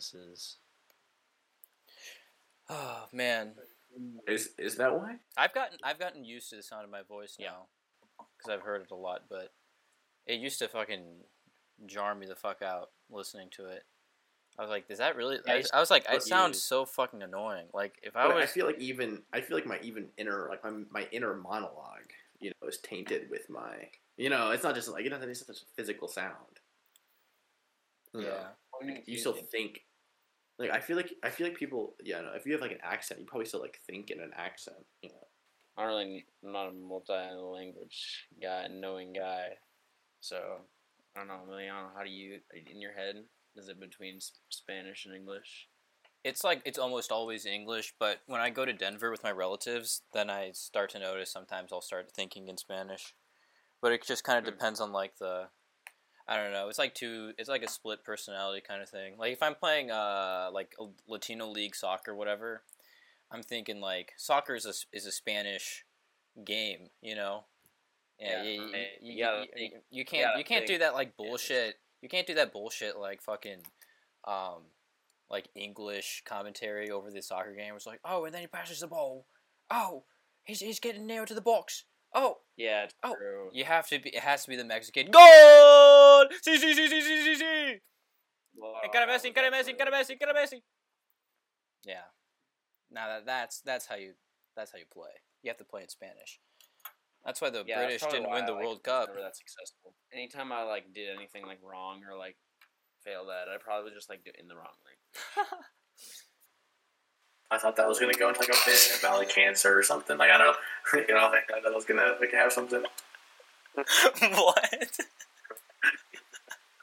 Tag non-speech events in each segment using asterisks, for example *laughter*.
sinuses. Oh man, Is is that why? I've gotten I've gotten used to the sound of my voice now because I've heard it a lot, but it used to fucking jar me the fuck out listening to it. I was like, "Is that really?" I, I was like, "It but sounds so fucking annoying." Like if I But I, feel like even I feel like my even inner like my my inner monologue, you know, is tainted with my you know, it's not just like you know, it's such a physical sound. You know, yeah, you still think like I feel like I feel like people yeah, no, if you have like an accent, you probably still like think in an accent, you know. I don't really, I'm not a multi-language guy, knowing guy, so I don't know, Emiliano. How do you in your head? Is it between Spanish and English? it's like it's almost always English. But when I go to Denver with my relatives, then I start to notice sometimes I'll start thinking in Spanish. But it just kind of Hmm. depends on like the, I don't know. It's like two. It's like a split personality kind of thing. Like if I'm playing uh like a Latino league soccer, whatever, I'm thinking like soccer is a is a Spanish game, you know. Yeah, Yeah, you, I you, you, you you- think- you you can't you can't do that like bullshit. You can't do that bullshit like fucking, um, like English commentary over the soccer game. It's like, oh, and then he passes the ball. Oh, he's he's getting nailed to the box. Oh, Yeah, it's Oh, true. you have to be. It has to be the Mexican. Messi, that encara was Messi, actually- Messi, encara Messi. Yeah. Now that that's that's how you that's how you play. You have to play in Spanish. That's why the Yeah, British didn't win the like, World was Cup. Never that successful. Anytime I like did anything like wrong or like failed at, I probably was just like do it in the wrong language. *laughs* I thought that was gonna go into like a bit about like cancer or something. Like I don't know, *laughs* you know, like, I thought I was gonna like have something. *laughs* what?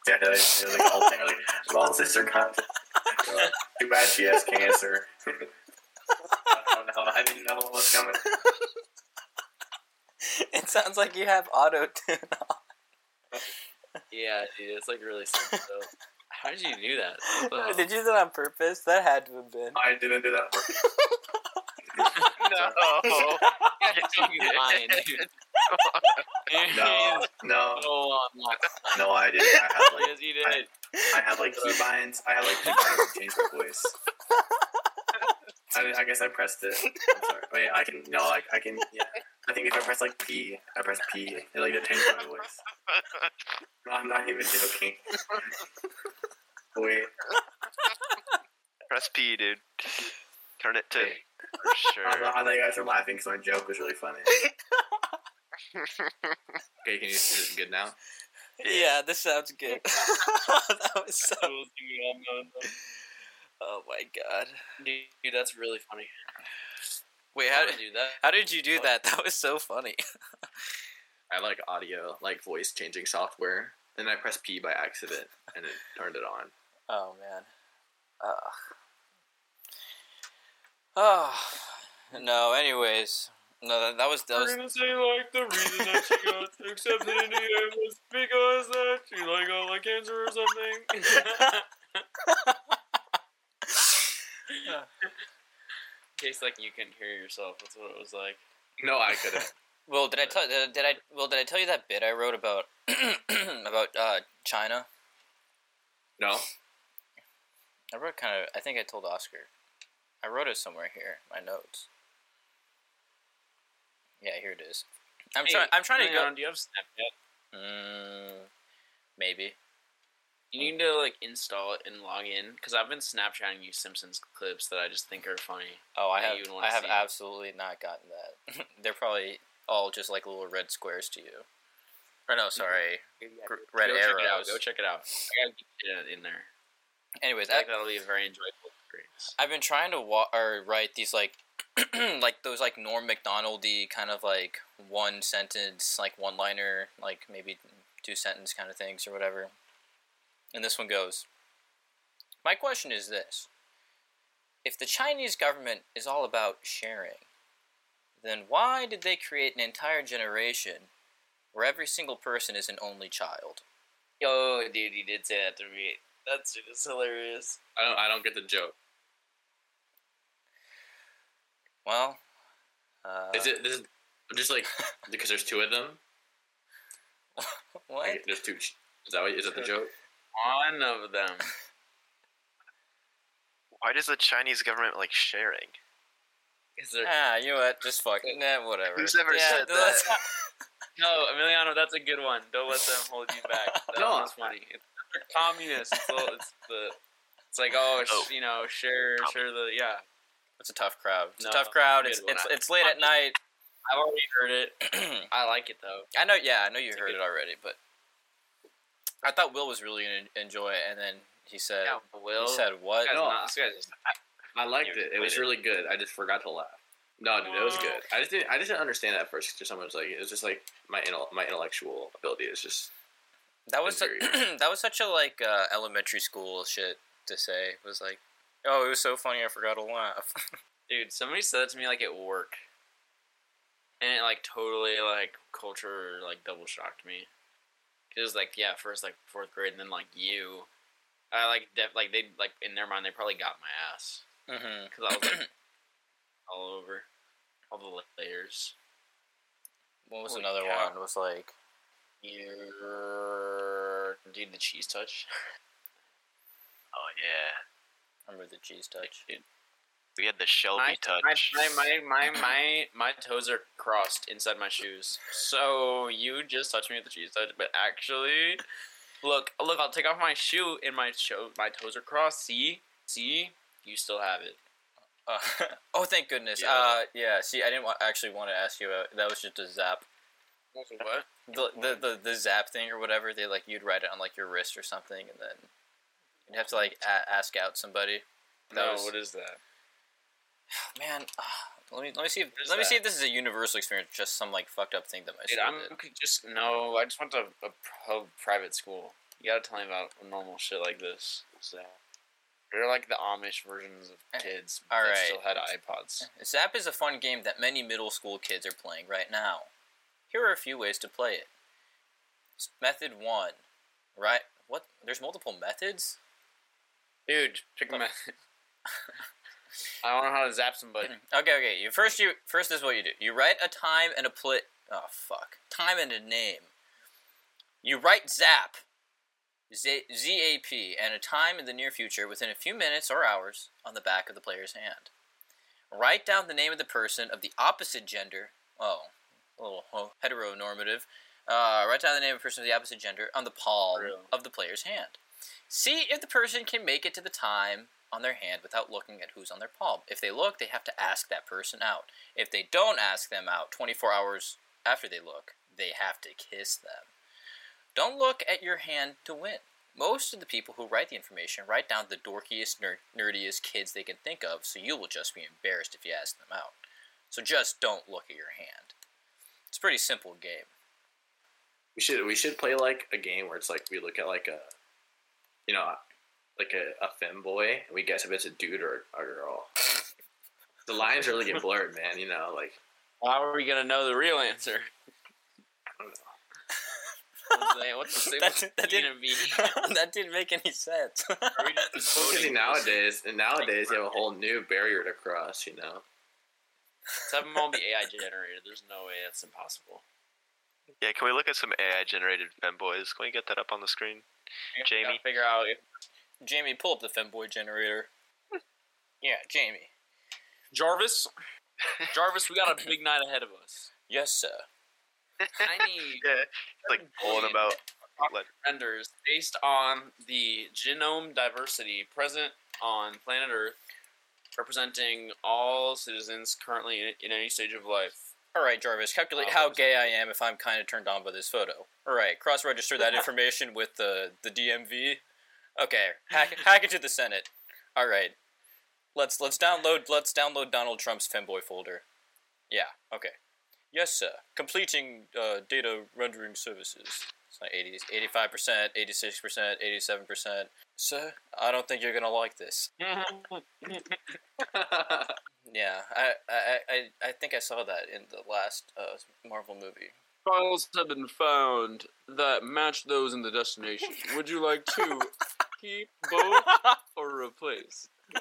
Yeah, it was like a whole thing. Like, well, sister got *laughs* too bad she has cancer. I don't know. I didn't know what was coming. it sounds like you have auto tune on. Yeah, dude, it's like really simple. Though. How did you do that? What? *laughs* Did you do that on purpose? That had to have been. I didn't do that. For *laughs* *laughs* No. You're lying, dude. no, no, Go no. I didn't. I had like Yes, you did. I have like keybinds. I have like keybinds to change my voice. I, I guess I pressed it. I'm sorry. Wait, I can no, like I can. Yeah, I think if I press like P, I press P, it like it changes my voice. No, *laughs* I'm not even joking. Wait, Press P, dude. Turn it to Hey. for I sure. thought I thought you guys were laughing because my joke was really funny. *laughs* Okay, can you see this good now? Yeah, this sounds good. *laughs* that was so. Oh my god. Dude, that's really funny. Wait, How how did did you do that? how did you do that? *laughs* That was so funny. I like audio, like voice changing software, and I pressed P by accident, and it turned it on. Oh man. Ugh. Oh no. Anyways, no. That, that was that was. gonna say like the reason that she got accepted into it was because that she like got like cancer or something. *laughs* In case like you couldn't hear yourself, that's what it was like. No, I couldn't. *laughs* Well, did I tell did, did I well did I tell you that bit I wrote about *clears throat* about uh, China? No. I wrote kind of. I think I told Oscar. I wrote it somewhere here. My notes. Yeah, here it is. I'm trying. I'm trying to go. Do you have Snapchat? Mm, maybe. You need to like install it and log in because I've been Snapchatting you Simpsons clips that I just think are funny. Oh, I have. you I have see it. absolutely not gotten that. *laughs* They're probably all just like little red squares to you. Or no, sorry, gr- red Go check it out. arrows. Go check it out. I gotta get it in there. Anyways, I I, think that'll be a very enjoyable experience. I've been trying to wa- or write these like *clears throat* like those like Norm Macdonaldy kind of like one sentence like one liner like maybe two sentence kind of things or whatever. And this one goes. My question is this: If the Chinese government is all about sharing, then why did they create an entire generation where every single person is an only child? Yo, dude, you did say that to me. That's just hilarious. I don't. I don't get the joke. Well, uh, Is it this is just like *laughs* because there's two of them? what? There's two. Is that what, is that the joke? One of them. *laughs* Why does the Chinese government like sharing? Is there? Ah, you know what? Just fuck. Nah, whatever. Who's ever yeah, said let's- *laughs* No, Emiliano, that's a good one. Don't let them hold you back. *laughs* That No. one's funny. It's they're communist. It's, the- it's the. It's like oh, sh- Oh. you know, share share the yeah. It's a tough crowd. It's No, a tough crowd. good It's it's it's late at night. I've already heard it. *clears throat* I like it though. I know. Yeah, I know you It's heard it already, but I thought Will was really gonna enjoy it, and then he said, Yeah, Will. "He said what?" No. not- this guy's just- I liked it. It was really good. I just forgot to laugh. No, dude, it was good. I just didn't. I just didn't understand that at first. Just someone was like, it was just like my intel, my intellectual ability is just. That was su- *clears throat* that was such a like uh, elementary school shit to say. It was like, "Oh, it was so funny, I forgot to laugh." *laughs* Dude, somebody said that to me like at work, and it like totally like culture like double shocked me. It was like yeah, first like fourth grade, and then like you, I like def- like they like in their mind they probably got my ass mm-hmm. because I was like *clears throat* all over all the layers. What was Holy another cow. one? It was like, You're dude the cheese touch. Oh yeah, remember the cheese touch? We had the Shelby my, touch. My, my, my, my, *clears throat* my, my toes are crossed inside my shoes. So you just touched me with the cheese touch, but actually, look, look, I'll take off my shoe and my show, my toes are crossed. See, see, you still have it. Uh, *laughs* oh, thank goodness. Yeah. Uh, yeah. See, I didn't wa- actually want to ask you about. That was just a zap. What? The, the the the zap thing or whatever. They like you'd write it on like your wrist or something, and then you'd have to like a- ask out somebody. That No, was- what is that? *sighs* Man, uh, *sighs* let me let me see if let me see if this is a universal experience, just some like fucked up thing that my Dude, school I'm did. just no. I just went to a, pro- private school. You gotta tell me about normal shit like this. So, they're like the Amish versions of Eh, kids all that right. still had iPods. Zap is a fun game that many middle school kids are playing right now. Here are a few ways to play it. Method one, right? What? There's multiple methods. Dude, pick a method. *laughs* I don't know how to zap somebody. *clears throat* Okay, okay. You first you first is what you do. You write a time and a pla Oh fuck. Time and a name. You write zap. Z A P and a time in the near future within a few minutes or hours on the back of the player's hand. Write down the name of the person of the opposite gender. Oh, a little heteronormative. Uh, write down the name of the person of the opposite gender on the palm Real. of the player's hand. See if the person can make it to the time on their hand without looking at who's on their palm. If they look, they have to ask that person out. If they don't ask them out 24 hours after they look, they have to kiss them. Don't look at your hand to win. Most of the people who write the information write down the dorkiest, ner- nerdiest kids they can think of, so you will just be embarrassed if you ask them out. So just don't look at your hand. It's a pretty simple game. We should we should play like a game where it's like we look at like a, you know, like a, a femboy and we guess if it's a dude or a girl. The lines really get blurred, man. You know, like How are we gonna know the real answer? *laughs* I don't know. What's the, what's the, That- that didn't- be? *laughs* that didn't make any sense. *laughs* Are we just Well, 'cause voting? nowadays, and nowadays you have a whole new barrier to cross. You know, Let's have them all be AI generated. There's no way that's impossible. Yeah, can we look at some AI generated femboys? Can we get that up on the screen? We Jamie? figure out if Jamie, pull up the femboy generator. yeah, Jamie. Jarvis. Jarvis, we got a *laughs* big night ahead of us. Yes, sir. I need *laughs* Yeah, like pulling them out. Let- renders based on the genome diversity present on planet Earth, representing all citizens currently in, in any stage of life. All right, Jarvis, calculate how gay I am if I'm kind of turned on by this photo. All right, cross-register that *laughs* information with the the DMV. Okay, hack, hack it to the Senate. All right, let's let's download let's download Donald Trump's femboy folder. Yeah, okay. Yes, sir. Completing uh, data rendering services. It's like 80, 85%, 86%, 87%. Sir, I don't think you're gonna like this. *laughs* Yeah, I I, I, I think I saw that in the last uh, Marvel movie. Files have been found that match those in the destination. Would you like to *laughs* keep both or replace? *laughs*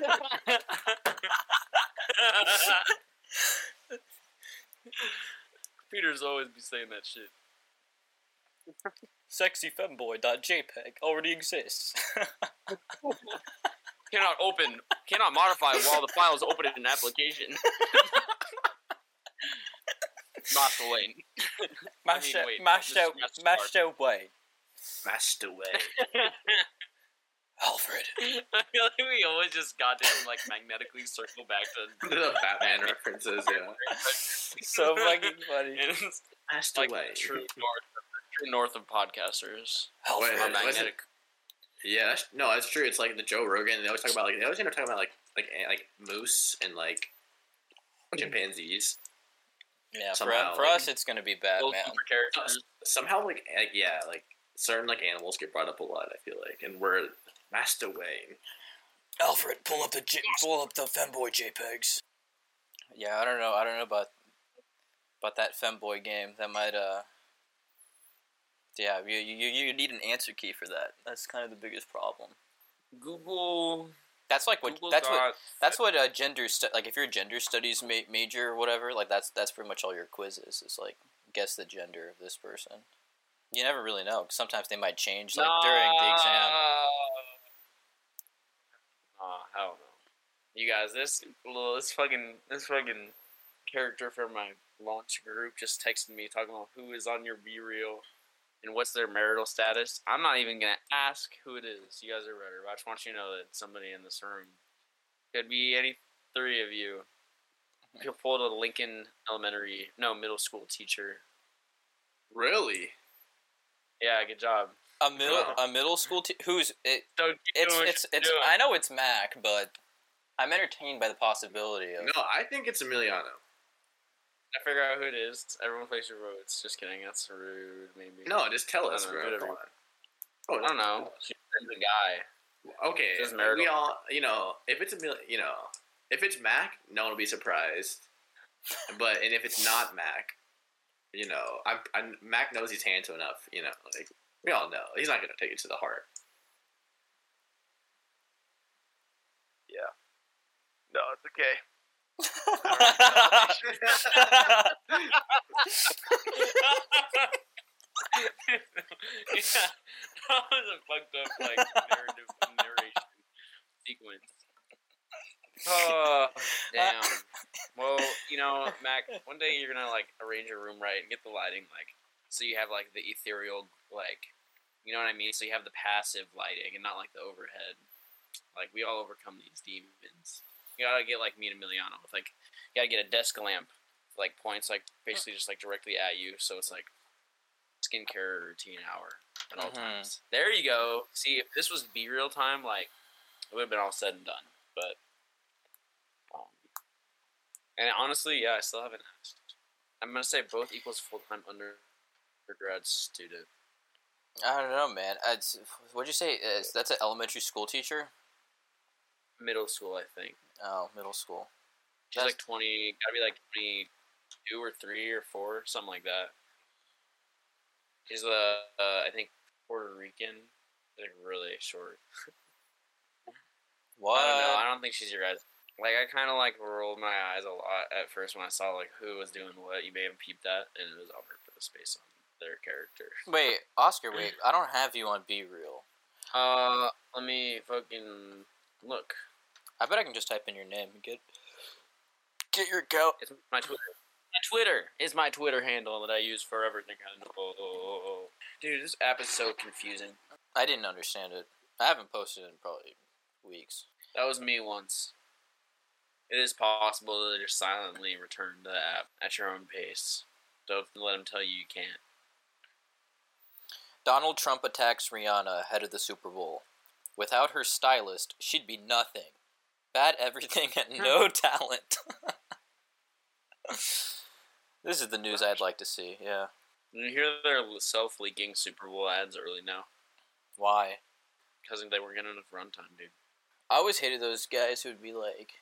Peter's always be saying that shit. Sexyfemboy.jpg already exists. *laughs* Cannot open cannot modify while the file is open in an application. Master Wayne. *laughs* Wait, mashed this is out, Master mashed out way. Alfred. *laughs* I feel like we always just got to like magnetically circle back to *laughs* the Batman references, yeah. So fucking funny. It's Mashed like away. true north, true north of podcasters. Alfred. Wait, Our was it- magnetic. Yeah, that's, no, that's true. It's like the Joe Rogan. They always talk about like they always end up talking about like like eh, like moose and like chimpanzees. Yeah, for, somehow, for like- us, it's gonna be Little Batman. super characters. Somehow, like, like yeah, like certain like animals get brought up a lot. I feel like, and we're Master Wayne. Alfred, pull up the J- pull up the femboy JPEGs. Yeah, I don't know. I don't know about about that femboy game. That might uh. Yeah, you, you you need an answer key for that. That's kind of the biggest problem. Google. That's like what Google that's what that's what uh, gender stu- like if you're a gender studies ma- major or whatever like that's that's pretty much all your quizzes is like guess the gender of this person. You never really know. 'cause sometimes they might change like during the exam. Oh, hell no. You guys, this little this fucking this fucking character from my launch group just texted me talking about who is on your BeReal and what's their marital status. I'm not even gonna ask who it is. You guys are better. I just want you to know that somebody in this room could be any three of you. You pulled a Lincoln Elementary, no middle school teacher. Really? Yeah, good job. A middle a middle school te- who's it, Don't it's it's it's I know it's Mac, but I'm entertained by the possibility of No, I think it's Emiliano. I figure out who it is. Everyone plays your votes. Just kidding. That's rude. Maybe. No, just tell us, know, bro. Come on. Oh, I don't know. She's the guy. Okay, we all, you know, if it's a mil, you know, if it's Mac, no one will be surprised. But and if it's not Mac, you know, I'm, I'm Mac knows he's handsome enough. You know, like we all know, he's not gonna take it to the heart. Yeah. No, it's okay. *laughs* yeah, that was a fucked up like narrative narration sequence. Oh *laughs* uh, damn. Well, you know, Mac, one day you're gonna like arrange your room right and get the lighting like so you have like the ethereal like you know what I mean? So you have the passive lighting and not like the overhead. Like we all overcome these demons. You gotta get like me and Emiliano with like you gotta get a desk lamp like points like basically just like directly at you so it's like skincare routine hour at all Mhm. times. There you go. See if this was BeReal time, like it would have been all said and done. But um, and honestly, yeah, I still haven't asked. I'm gonna say both equals full time undergrad student. I don't know, man. What'd you say? Uh, that's an elementary school teacher? Middle school, I think. Oh, middle school. She's like twenty gotta be like twenty two or three or four, something like that. She's uh, uh I think Puerto Rican. Like really short. What? *laughs* I don't know. I don't think she's your guys. Like I kind of like rolled my eyes a lot at first when I saw like who was doing what. You may have peeped that, and it was on purpose based on their character. Wait, Oscar, wait. *laughs* I don't have you on BeReal. Uh, let me fucking look. I bet I can just type in your name and get get your account. It's my Twitter. My Twitter is my Twitter handle that I use for everything. I know. Dude, this app is so confusing. I didn't understand it. I haven't posted in probably weeks. That was me once. It is possible to just silently return to the app at your own pace. Don't let them tell you you can't. Donald Trump attacks Rihanna ahead of the Super Bowl. Without her stylist, she'd be nothing. Bad everything and no *laughs* talent. this is the news I'd like to see, yeah. You hear they're self leaking Super Bowl ads early now Why? because they weren't getting enough runtime, dude. I always hated those guys who'd be like,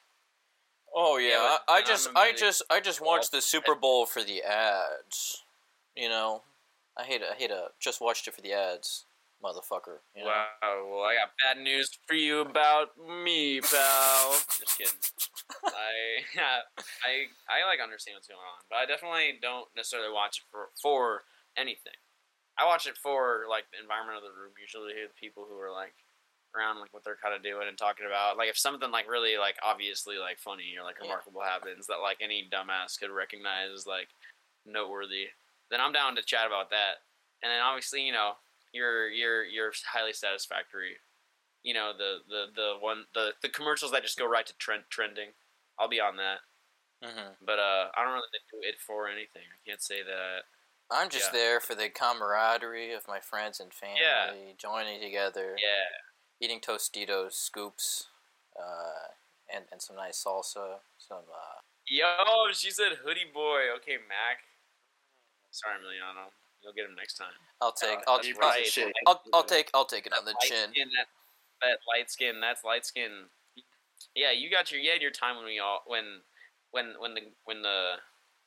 "Oh yeah, Yeah, I, I just, I just, I just watched the Super Bowl for the ads." You know, I hate, I hate, a just watched it for the ads, motherfucker. You know? Wow, well, I got bad news for you about me, pal. Just kidding. *laughs* I, yeah, *laughs* I, I like understand what's going on, but I definitely don't necessarily watch it for for anything. I watch it for like the environment of the room. Usually, the people who are like around like what they're kind of doing and talking about. Like if something like really like obviously like funny or like Yeah. remarkable happens that like any dumbass could recognize as like noteworthy, then I'm down to chat about that. And then obviously you know you're you're you're highly satisfactory. You know the the the one the the commercials that just go right to trend trending. I'll be on that, hmm but uh, I don't really do it for anything. I can't say that. I'm just Yeah. there for the camaraderie of my friends and family, Yeah. joining together, Yeah, eating Tostitos scoops, uh, and and some nice salsa, some uh, Yo, she said hoodie boy. Okay, Mac. Sorry, Emiliano. You'll get him next time. I'll take Uh, I'll, that's I'll, right. shit. I'll, I'll take I'll take it on the light chin. Skin, that, that light skin. That's light skin. Yeah, you got your. You had your time when we all when when when the when the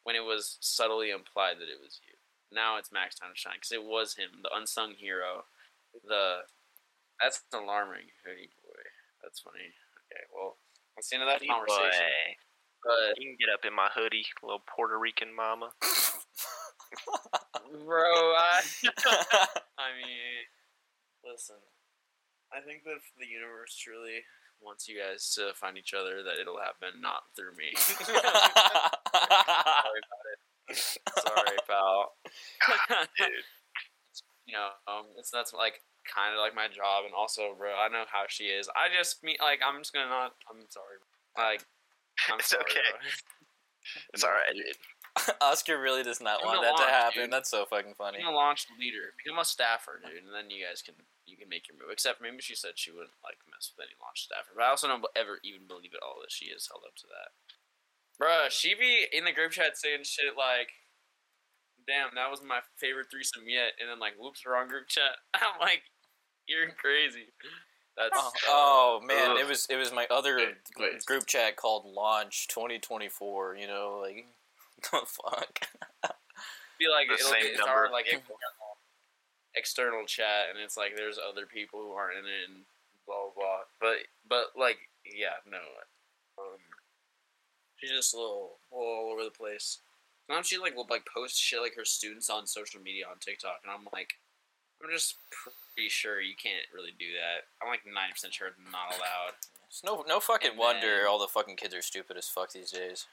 when it was subtly implied that it was you. Now it's Mac's time to shine because it was him, the unsung hero. The that's alarming, hoodie boy. That's funny. Okay, well, that's the end of that conversation. But You can get up in my hoodie, little Puerto Rican mama. *laughs* bro, I. *laughs* I mean, listen. I think that if the universe truly wants you guys to find each other, that it'll happen not through me. *laughs* Sorry about it. Sorry, pal. *laughs* Dude. you know, um, it's that's like kind of like my job, and also, bro, I know how she is. I just me like I'm just gonna not. I'm sorry. Like, I'm It's sorry, okay. bro. It's alright, dude. *laughs* Oscar really does not I'm want that to happen. dude. That's so fucking funny. Become a launch leader. Become a staffer, dude, and then you guys can you can make your move. Except maybe she said she wouldn't like mess with any launch staffer, but I also don't ever even believe at all that she is held up to that. Bruh, she be in the group chat saying shit like, "Damn, that was my favorite threesome yet," and then like, "Whoops, wrong group chat." *laughs* I'm like, "You're crazy." That's Oh, oh, man, ugh. it was it was my other wait. group chat called Launch 2024. You know, like *laughs* the fuck. be like The it'll same be, it's number. our like external, external chat, and it's like there's other people who aren't in it, and blah blah. blah. But but like yeah, no. Um, she's just a little, little all over the place. Sometimes she like will like post shit like her students on social media on TikTok, and I'm like, I'm just pretty sure you can't really do that. I'm like ninety percent sure it's not allowed. It's no no fucking And wonder then- all the fucking kids are stupid as fuck these days.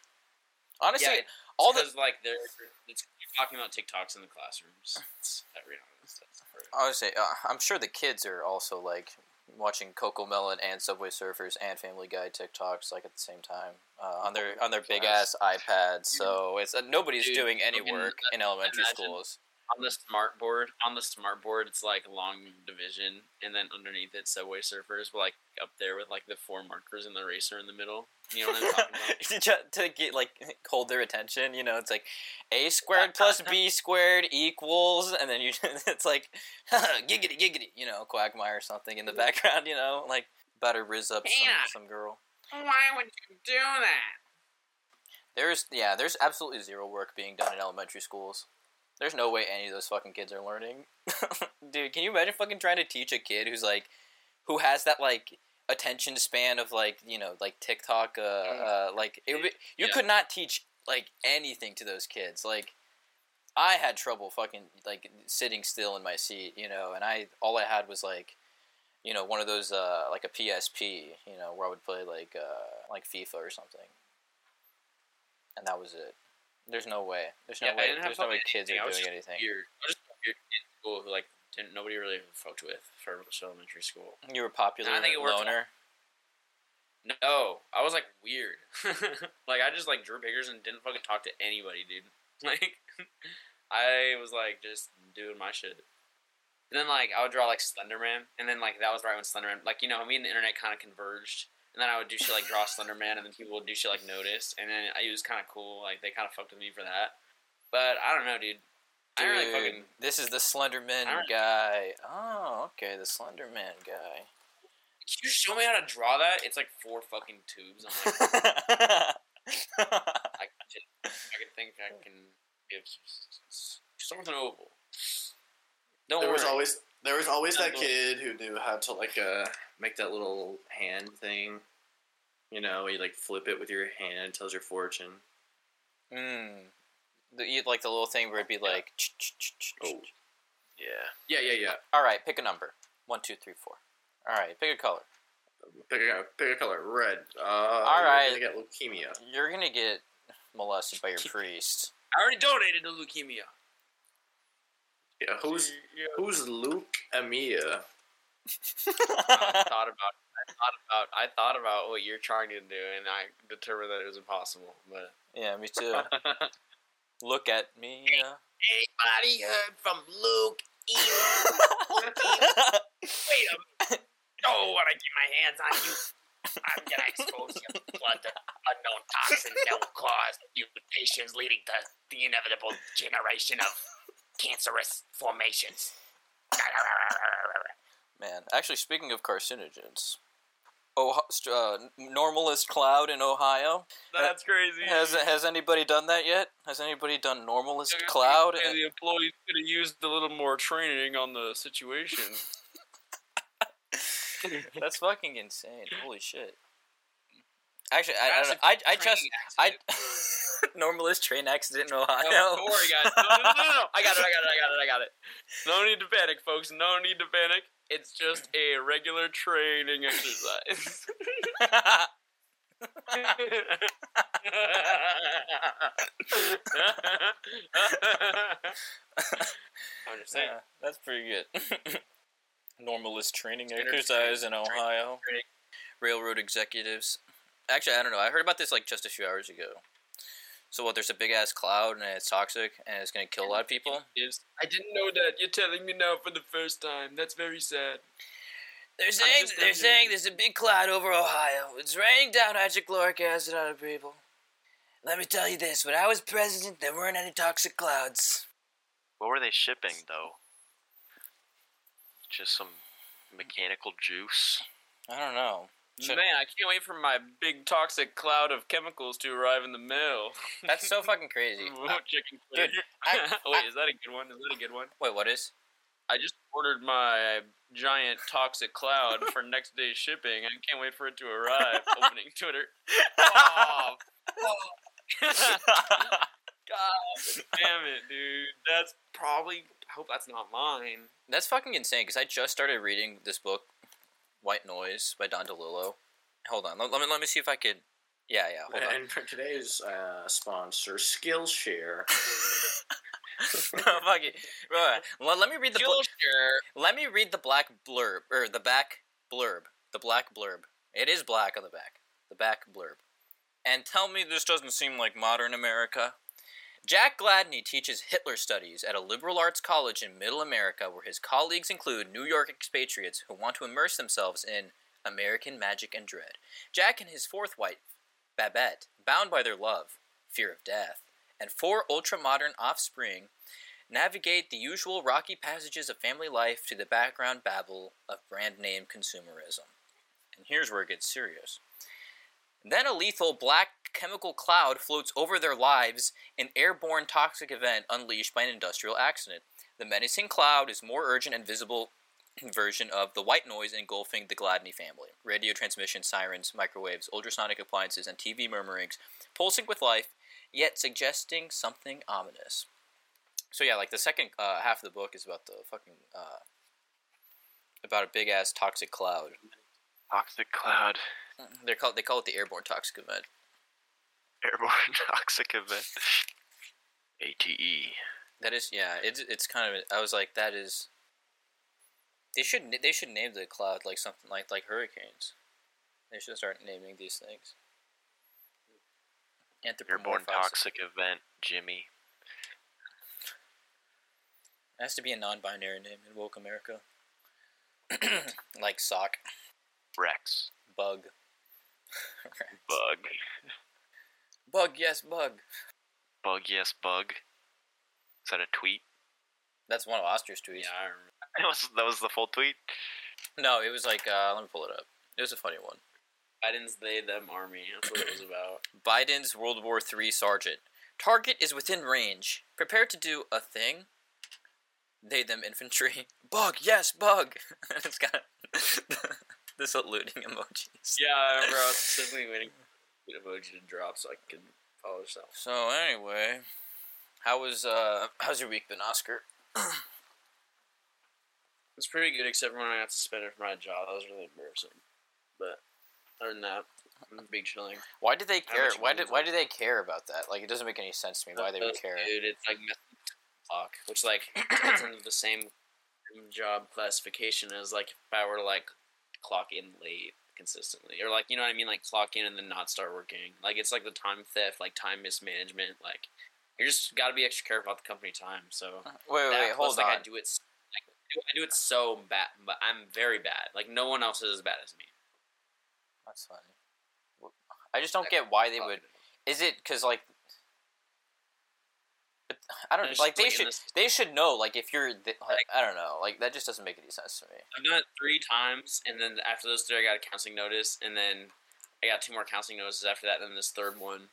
Honestly, yeah, all the like they're it's, you're talking about TikToks in the classrooms. It's every that's, that's I would say uh, I'm sure the kids are also like watching Cocomelon and Subway Surfers and Family Guy TikToks like at the same time uh, on their on their big ass iPads. So it's uh, nobody's Dude, doing any work in elementary imagine- schools. On the smart board on the smart board it's like long division and then underneath it subway surfers like up there with like the four markers and the eraser in the middle. You know what i'm talking about? *laughs* To, to get like *laughs* hold their attention, you know, it's like a squared plus b *laughs* squared equals, and then you it's like giggity giggity, you know, quagmire or something in the background, you know, like about to riz up some, some girl. why would you do that? There's yeah, there's absolutely zero work being done in elementary schools. There's no way any of those fucking kids are learning. *laughs* Dude, can you imagine fucking trying to teach a kid who's like who has that like attention span of like, you know, like TikTok uh, uh like it would be, you Yeah. could not teach like anything to those kids. Like I had trouble fucking like sitting still in my seat, you know, and I all I had was like you know, one of those uh like a PSP, you know, where I would play like uh like FIFA or something and that was it. There's no way. There's no Yeah, way. There's no way kids anything. I are was doing just anything. weird i was just weird in school who like didn't nobody really fucked with for elementary school You were popular I think it worked loner. no i was like weird *laughs* like i just like drew pictures and didn't fucking talk to anybody dude *laughs* like *laughs* i was like just doing my shit And then like I would draw like Slenderman, and then like that was right when Slenderman, like you know, me and the internet kind of converged. And then I would do shit like draw Slenderman, and then people would do shit like Notice, and then it was kind of cool. Like they kind of fucked with me for that. But I don't know, dude. I don't really Dude, fucking. this is the Slenderman I guy. Oh, okay, the Slenderman guy. Can you show me how to draw that? It's like four fucking tubes. I'm like, I can, I can think I can give something oval. Don't There was worry. always there was always that kid who knew how to like uh make that little hand thing. You know, you like flip it with your hand, tells your fortune. mm. The, you- like the little thing where it'd be like. ch- ch- ch- ch- Oh. Yeah. Yeah, yeah, yeah. All right, pick a number. One, two, three, four. All right, pick a color. Pick a, pick a color. Red. Uh, All you're gonna get leukemia. You're gonna get molested by your *laughs* priest. I already donated to leukemia. Yeah, who's who's Luke Amia? *laughs* I thought about. I thought about. I thought about what you're trying to do, and I determined that it was impossible. But yeah, me too. *laughs* Look at me. uh. anybody heard from Luke? *laughs* Wait a minute. Oh, when I get my hands on you, I'm gonna expose your blood to unknown toxins that will cause mutations, leading to the inevitable generation of cancerous formations. Man, actually, speaking of carcinogens, oh, uh, normalist cloud in Ohio. That's crazy. Has has anybody done that yet? Has anybody done normalist cloud? And the employees could have used a little more training on the situation. *laughs* That's fucking insane. Holy shit. Actually, I I, don't know. I, I just I *laughs* *laughs* normalist train accident in Ohio. No, don't worry, guys. No, no, no, no. *laughs* I got it. I got it. I got it. I got it. No need to panic, folks. No need to panic. It's just a regular training exercise. *laughs* I'm just saying. Yeah, that's pretty good. Normalist training exercise in Ohio. Railroad executives. Actually, I don't know. I heard about this like just a few hours ago. So what? There's a big ass cloud and it's toxic and it's gonna kill a lot of people. Yes. I didn't know that. You're telling me now for the first time. That's very sad. They're saying- they're saying there's a big cloud over Ohio. It's raining down hydrochloric acid on people. Let me tell you this: when I was president, there weren't any toxic clouds. What were they shipping though? Just some mechanical juice. I don't know. Man, I can't wait for my big toxic cloud of chemicals to arrive in the mail. *laughs* That's so fucking crazy. *laughs* Chicken *laughs* Dude, I- Wait, is that a good one? Is that a good one? Wait, what is? I just ordered my giant toxic cloud for next day's shipping. I can't wait for it to arrive. Opening Twitter. Oh, God damn it, dude. That's probably. I hope that's not mine. That's fucking insane because I just started reading this book, White Noise by Don DeLillo. Hold on, let, let me let me see if I could. Yeah, yeah. Hold on. And for today's uh, sponsor, Skillshare. *laughs* *laughs* no, fuck it. Right, Let, let me read the bl- Skillshare. let me read the black blurb or the back blurb. The black blurb. It is black on the back. The back blurb. And tell me this doesn't seem like modern America. Jack Gladney teaches Hitler studies at a liberal arts college in Middle America where his colleagues include New York expatriates who want to immerse themselves in American magic and dread. Jack and his fourth wife, Babette, bound by their love, fear of death, and four ultra-modern offspring, navigate the usual rocky passages of family life to the background babble of brand name consumerism. And here's where it gets serious. Then a lethal black chemical cloud floats over their lives, an airborne toxic event unleashed by an industrial accident. The menacing cloud is more urgent and visible version of the white noise engulfing the Gladney family. Radio transmission, sirens, microwaves, ultrasonic appliances, and TV murmurings, pulsing with life, yet suggesting something ominous. So yeah, like the second uh, half of the book is about the fucking uh, about a big ass toxic cloud. Toxic cloud. They call they call it the airborne toxic event. Airborne *laughs* toxic event. ATE. That is yeah. It's it's kind of I was like that is. They should they should name the cloud like something like like hurricanes. They should start naming these things. Airborne toxic event, Jimmy. It has to be a non-binary name in woke America. *clears throat* like sock, Rex. bug, *laughs* Bug. *laughs* bug. Yes, bug. Bug, yes, bug. Is that a tweet? That's one of Oscar's tweets. Yeah, I remember. *laughs* That was, that was the full tweet? No, it was like uh, let me pull it up. It was a funny one. Biden's they them army. That's what it was about. Biden's World War III sergeant. Target is within range. Prepare to do a thing. They them infantry. *laughs* Bug, yes, bug. *laughs* it's got the saluting emojis. Yeah, I remember. I was specifically waiting the emoji to drop so I can follow yourself. So anyway, how was uh *clears throat* how's your week been, Oscar? *clears throat* It's pretty good, except for when I got suspended from my job. That was really embarrassing. But other than that, I'm big chilling. Why did they care? Why did why do they care about that? Like, it doesn't make any sense to me why they would care. Dude, it's like messing with the clock, which like *clears throat* it's into the same job classification as like if I were to like clock in late consistently, or like you know what I mean, like clock in and then not start working. Like it's like the time theft, like time mismanagement. Like you just got to be extra careful about the company time. So uh, Wait, wait, that wait, plus, hold like, on. I do it. s- Like, I do- I do it so bad, but I'm very bad. Like no one else is as bad as me. That's funny. I just don't get why they would. Is it because like? I don't like they should this- they should know like if you're Like- I don't know like that just doesn't make any sense to me. I've done it three times, and then after those three, I got a counseling notice, and then I got two more counseling notices after that. And then this third one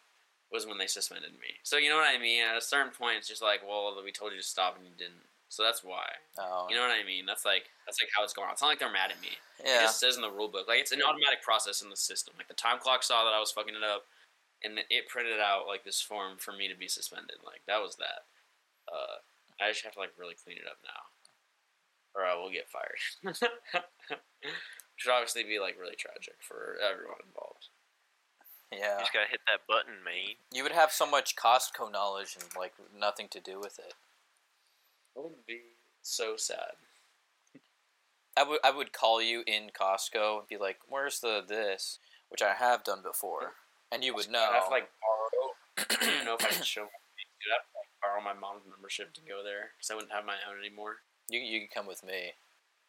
was when they suspended me. So you know what I mean? At a certain point, it's just like, well, we told you to stop, and you didn't. So that's why. Oh, You know what I mean? That's like that's like how it's going on. It's not like they're mad at me. Yeah. It just says in the rule book, like it's an automatic process in the system. Like the time clock saw that I was fucking it up, and it printed out like this form for me to be suspended. Like that was that. Uh, I just have to like really clean it up now, or I will get fired. *laughs* Should obviously be like really tragic for everyone involved. Yeah, You Yeah, just gotta hit that button, man. you would have so much Costco knowledge and like nothing to do with it. That would be so sad. I would I would call you in Costco and be like, "Where's the this?" Which I have done before, and you would know. I have to like borrow. I don't know if I can show. My, dude, I have to like borrow my mom's membership to go there because I wouldn't have my own anymore. You you can come with me,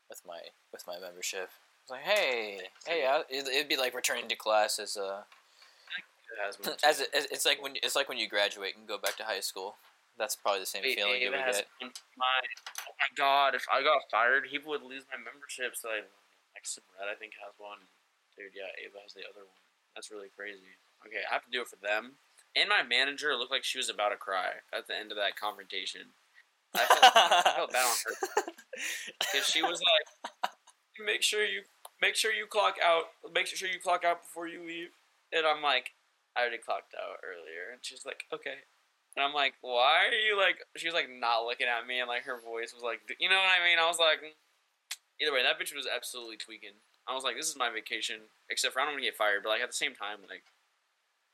with my with my membership. It's like, hey, hey, I, it, it'd be like returning to class as a It *laughs* as, too. a, as it's like when it's like when you graduate and go back to high school. That's probably the same Wait, feeling you would get. mine. Oh my god! If I got fired, he would lose my membership. So I next to Red, I think has one. Dude, yeah, Ava has the other one. That's really crazy. Okay, I have to do it for them. And my manager looked like she was about to cry at the end of that confrontation. I felt, I felt bad on her *laughs* because she was like, "Make sure you make sure you clock out. Make sure you clock out before you leave." And I'm like, "I already clocked out earlier." And she's like, "Okay." And I'm like, "Why are you like?" She was like not looking at me, and like her voice was like, you know what I mean? I was like, mm. either way, that bitch was absolutely tweaking. I was like, "This is my vacation," except for I don't want to get fired, but like at the same time, like.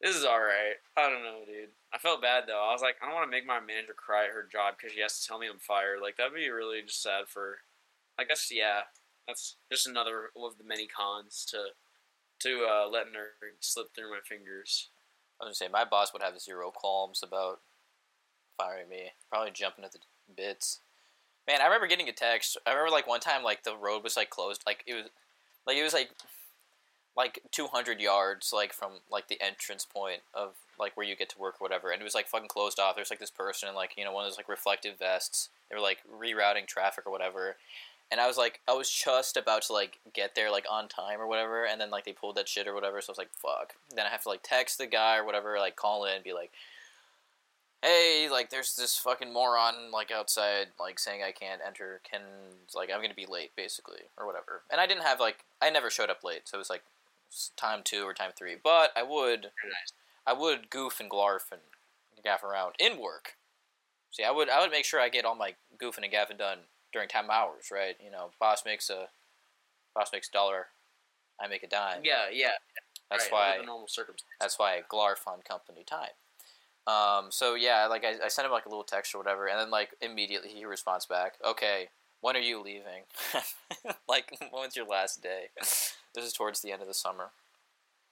This is alright. I don't know, dude. I felt bad though. I was like, I don't want to make my manager cry at her job because she has to tell me I'm fired. Like that'd be really just sad for. I guess yeah, that's just another of the many cons to to uh, letting her slip through my fingers. I was gonna say my boss would have zero qualms about firing me. Probably jumping at the bits. Man, I remember getting a text. I remember like one time like the road was like closed. Like it was like it was like like 200 yards like from like the entrance point of like where you get to work or whatever and it was like fucking closed off. There's like this person in like you know one of those like reflective vests. They were like rerouting traffic or whatever. And i was like i was just about to like get there like on time or whatever and then like they pulled that shit or whatever so i was like fuck. Then i have to like text the guy or whatever like call in and be like hey like there's this fucking moron like outside like saying i can't enter. Can like i'm gonna be late basically or whatever. And i didn't have like i never showed up late so it was like time two or time three but i would i would goof and glarf and gaff around in work see i would i would make sure i get all my goofing and gaffing done during time hours right you know boss makes a boss makes a dollar i make a dime Yeah, yeah. that's right, why normal circumstances. that's why I glarf on company time. Um, so yeah, like I, I sent him like a little text or whatever, and then like immediately he responds back, "Okay, when are you leaving? *laughs* like *laughs* when's your last day?" *laughs* this is towards the end of the summer,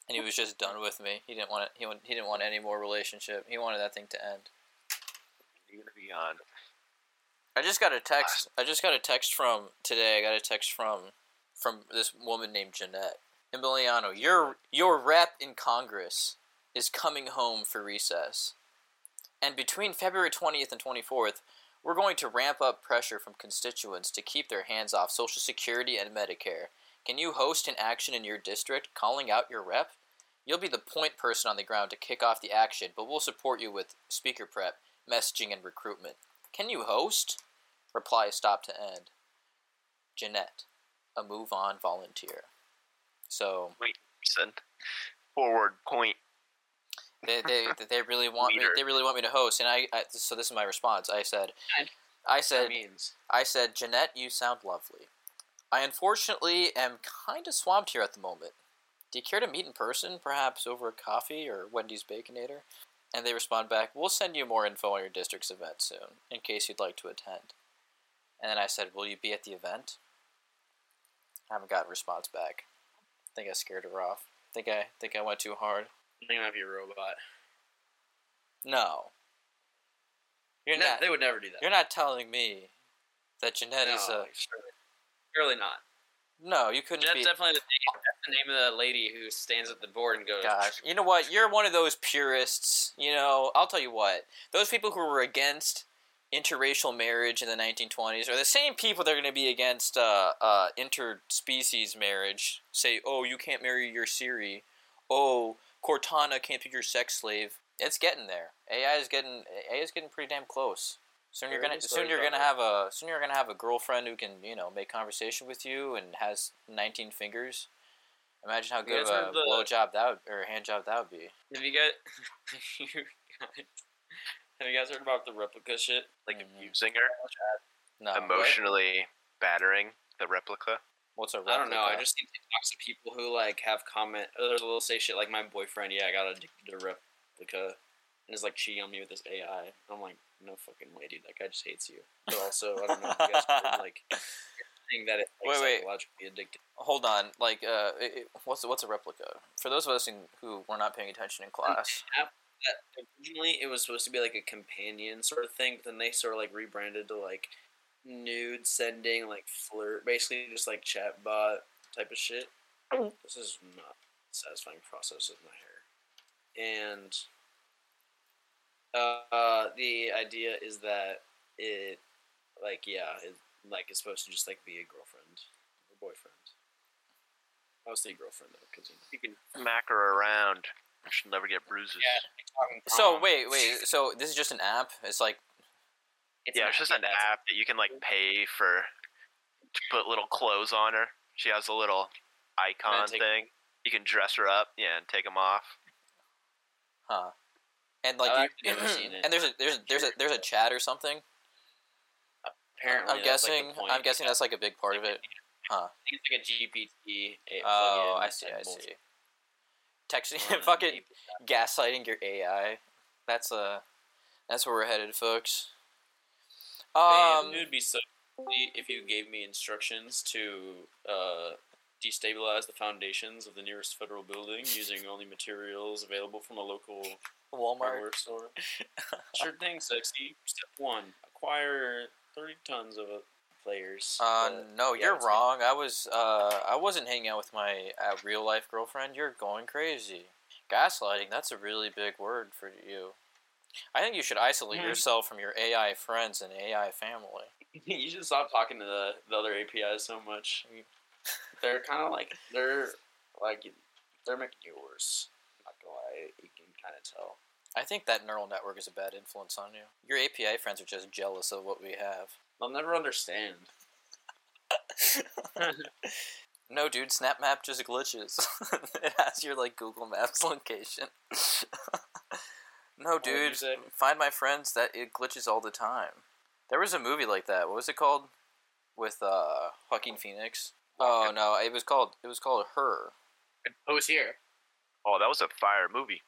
and he was just done with me. He didn't want it, he want, he didn't want any more relationship. He wanted that thing to end. You're gonna be on. I just got a text. I just got a text from today. I got a text from from this woman named Jeanette Emiliano. Your your rep in Congress is coming home for recess, and between February twentieth and twenty fourth, we're going to ramp up pressure from constituents to keep their hands off Social Security and Medicare. Can you host an action in your district calling out your rep? You'll be the point person on the ground to kick off the action, but we'll support you with speaker prep, messaging, and recruitment. Can you host? Reply stop to end. Jeanette, a MoveOn volunteer. So Wait, Said forward point. they, they, *laughs* they really want me. They really want me to host, and I, I. So this is my response. I said, I said, I said, Jeanette, you sound lovely. I unfortunately am kind of swamped here at the moment. Do you care to meet in person, perhaps over a coffee or Wendy's Baconator? And they respond back, We'll send you more info on your district's event soon, in case you'd like to attend. And then I said, Will you be at the event? I haven't got a response back. think I scared her off. Think I think I went too hard. I think I might be a robot. No. You're No, not they would never do that. you're not telling me that Jeanette is no, a surely, not. No, you couldn't That's be definitely the name, that's the name of the lady who stands at the board and goes, Gosh, you know what? You're one of those purists. You know, I'll tell you what. Those people who were against interracial marriage in the 1920s are the same people that are going to be against uh, uh, interspecies marriage. Say, oh, you can't marry your Siri. Oh, Cortana can't be your sex slave. It's getting there. AI is getting AI is getting pretty damn close. Soon you're gonna soon you're gonna have a soon you're gonna have a girlfriend who can you know make conversation with you and has 19 fingers. Imagine how good of a the- blow job that would, or hand job that would be. Have you guys, *laughs* have you guys heard about the Replika shit? Like Mhm. abusing her, No, emotionally battering the Replika. what's a I don't know. I Replika? just see TikToks of people who like have comment. Or they'll say shit like, "My boyfriend, yeah, I got addicted to Replika, and is like cheating on me with this AI." I'm like, no fucking way, dude. That guy just hates you. But also, I don't know. If you guys heard, *laughs* like saying that it's like, Wait, wait. psychologically addicted. Hold on, like, uh, it, it- what's what's a Replika? For those of us in, who were not paying attention in class, app that originally it was supposed to be like a companion sort of thing, but then they sort of like rebranded to like nude sending, like flirt, basically just like chat bot type of shit. This is not a satisfying process of my hair, and uh, the idea is that it, like, yeah, it like it's supposed to just like be a girlfriend or boyfriend. I would say girlfriend though, because you know. You can smack her around. and She'll never get bruises. Yeah, so wait, wait, so this is just an app? It's like, yeah, it's just an app that you can like pay for to put little clothes on her. She has a little icon take- thing. You can dress her up, yeah, and take them off. huh? And like, I've you, never seen it. and there's a there's a, there's a there's a chat or something. Apparently, I'm like, guessing point. I'm guessing that's like a big part of it. I think it's like a GPT. Oh, I see, I see. Texting, Well, *laughs* fucking gaslighting your AI. That's uh, that's where we're headed, folks. Man, Um, it would be so if you gave me instructions to uh, destabilize the foundations of the nearest federal building using only materials available from a local Walmart. hardware store. *laughs* sure thing, sexy. Step one: acquire thirty tons of uh, players. Uh, no, yeah, you're it's- wrong. I was, uh, I wasn't hanging out with my uh, real life girlfriend. You're going crazy. Gaslighting, that's a really big word for you. I think you should isolate Hmm. yourself from your AI friends and AI family. *laughs* you should stop talking to the, the other APIs so much. *laughs* They're kind of like they're like they're making you worse. Not gonna lie, you can kind of tell. I think that neural network is a bad influence on you. Your API friends are just jealous of what we have. They'll never understand. *laughs* *laughs* No, dude, SnapMap just glitches. *laughs* it has your like Google Maps location. no, dude, find my friends that it glitches all the time. There was a movie like that. What was it called? With uh Joaquin Phoenix. Oh no, it was called it was called Her. Who's here? Oh, that was a fire movie